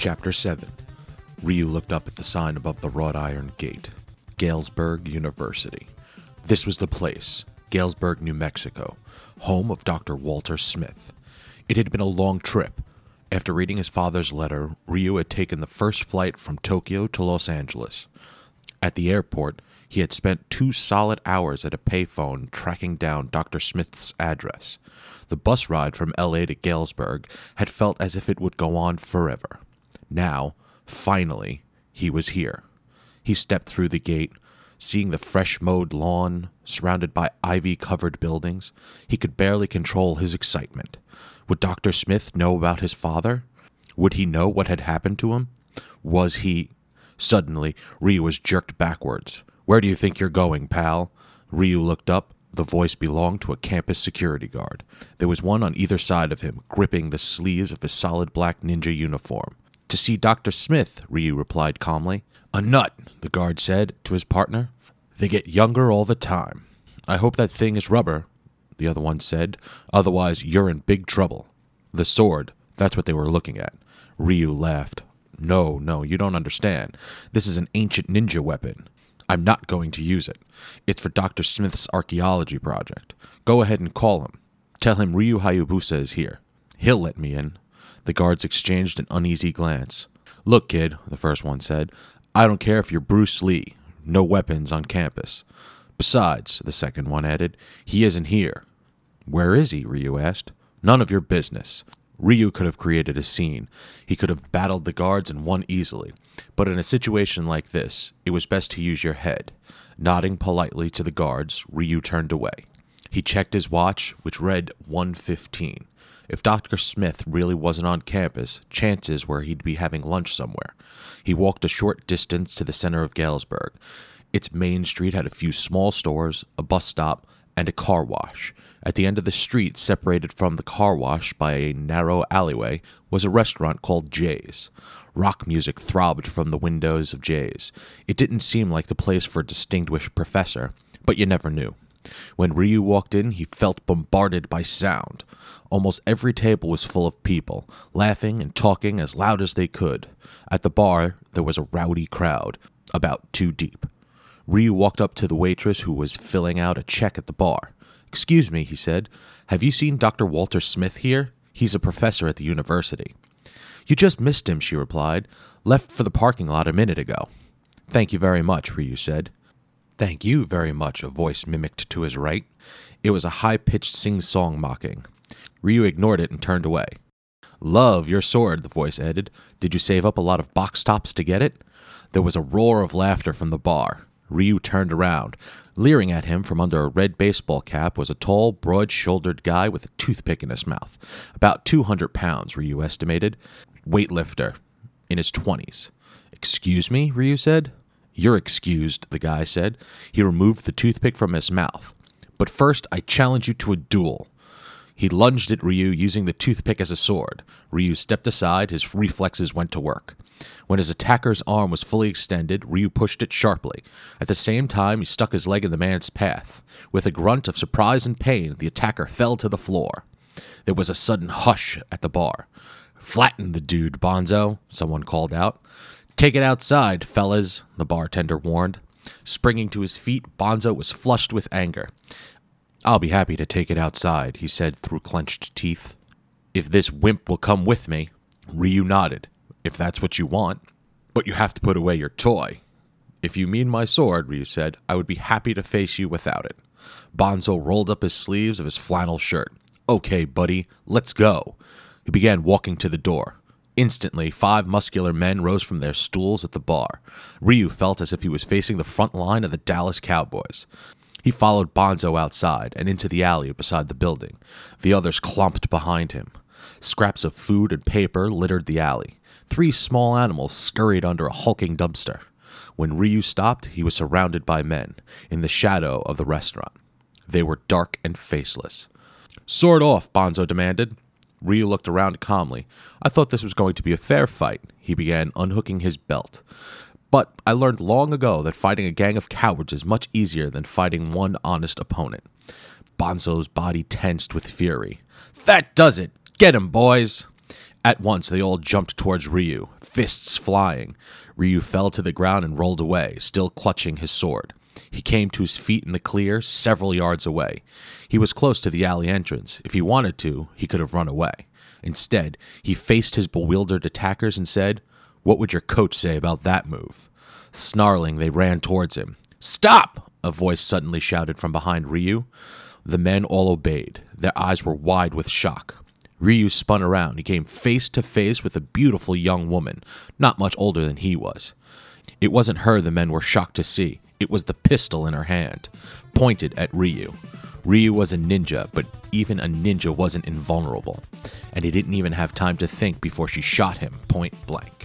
Chapter 7 Ryu looked up at the sign above the wrought iron gate Galesburg University. This was the place, Galesburg, New Mexico, home of Dr. Walter Smith. It had been a long trip. After reading his father's letter, Ryu had taken the first flight from Tokyo to Los Angeles. At the airport, he had spent two solid hours at a payphone tracking down Dr. Smith's address. The bus ride from LA to Galesburg had felt as if it would go on forever. Now, finally, he was here. He stepped through the gate, seeing the fresh mowed lawn surrounded by ivy covered buildings. He could barely control his excitement. Would Dr. Smith know about his father? Would he know what had happened to him? Was he. Suddenly, Ryu was jerked backwards. Where do you think you're going, pal? Ryu looked up. The voice belonged to a campus security guard. There was one on either side of him, gripping the sleeves of his solid black ninja uniform. To see Dr. Smith, Ryu replied calmly. A nut, the guard said to his partner. They get younger all the time. I hope that thing is rubber, the other one said. Otherwise, you're in big trouble. The sword, that's what they were looking at. Ryu laughed. No, no, you don't understand. This is an ancient ninja weapon. I'm not going to use it. It's for Dr. Smith's archaeology project. Go ahead and call him. Tell him Ryu Hayabusa is here. He'll let me in. The guards exchanged an uneasy glance. Look, kid, the first one said, I don't care if you're Bruce Lee. No weapons on campus. Besides, the second one added, he isn't here. Where is he? Ryu asked. None of your business. Ryu could have created a scene. He could have battled the guards and won easily. But in a situation like this, it was best to use your head. Nodding politely to the guards, Ryu turned away. He checked his watch, which read 115. If Dr. Smith really wasn't on campus, chances were he'd be having lunch somewhere. He walked a short distance to the center of Galesburg. Its main street had a few small stores, a bus stop, and a car wash. At the end of the street, separated from the car wash by a narrow alleyway, was a restaurant called Jay's. Rock music throbbed from the windows of Jay's. It didn't seem like the place for a distinguished professor, but you never knew. When Ryu walked in, he felt bombarded by sound. Almost every table was full of people, laughing and talking as loud as they could. At the bar, there was a rowdy crowd, about two deep. Ryu walked up to the waitress who was filling out a check at the bar. Excuse me, he said. Have you seen Dr. Walter Smith here? He's a professor at the university. You just missed him, she replied. Left for the parking lot a minute ago. Thank you very much, Ryu said. Thank you very much, a voice mimicked to his right. It was a high pitched sing song mocking. Ryu ignored it and turned away. Love your sword, the voice added. Did you save up a lot of box tops to get it? There was a roar of laughter from the bar. Ryu turned around. Leering at him from under a red baseball cap was a tall, broad shouldered guy with a toothpick in his mouth. About 200 pounds, Ryu estimated. Weightlifter. In his 20s. Excuse me, Ryu said. You're excused, the guy said. He removed the toothpick from his mouth. But first, I challenge you to a duel. He lunged at Ryu using the toothpick as a sword. Ryu stepped aside, his reflexes went to work. When his attacker's arm was fully extended, Ryu pushed it sharply. At the same time, he stuck his leg in the man's path. With a grunt of surprise and pain, the attacker fell to the floor. There was a sudden hush at the bar. Flatten the dude, Bonzo, someone called out. Take it outside, fellas, the bartender warned. Springing to his feet, Bonzo was flushed with anger. I'll be happy to take it outside, he said through clenched teeth. If this wimp will come with me. Ryu nodded. If that's what you want. But you have to put away your toy. If you mean my sword, Ryu said, I would be happy to face you without it. Bonzo rolled up his sleeves of his flannel shirt. Okay, buddy, let's go. He began walking to the door. Instantly, five muscular men rose from their stools at the bar. Ryu felt as if he was facing the front line of the Dallas Cowboys. He followed Bonzo outside and into the alley beside the building. The others clumped behind him. Scraps of food and paper littered the alley. Three small animals scurried under a hulking dumpster. When Ryu stopped, he was surrounded by men, in the shadow of the restaurant. They were dark and faceless. Sword off, Bonzo demanded. Ryu looked around calmly. I thought this was going to be a fair fight. He began unhooking his belt. But I learned long ago that fighting a gang of cowards is much easier than fighting one honest opponent. Bonzo's body tensed with fury. That does it! Get him, boys! At once, they all jumped towards Ryu, fists flying. Ryu fell to the ground and rolled away, still clutching his sword. He came to his feet in the clear, several yards away. He was close to the alley entrance. If he wanted to, he could have run away. Instead, he faced his bewildered attackers and said, What would your coach say about that move? Snarling, they ran towards him. Stop! A voice suddenly shouted from behind Ryu. The men all obeyed. Their eyes were wide with shock. Ryu spun around. He came face to face with a beautiful young woman, not much older than he was. It wasn't her the men were shocked to see. It was the pistol in her hand, pointed at Ryu. Ryu was a ninja, but even a ninja wasn't invulnerable, and he didn't even have time to think before she shot him point blank.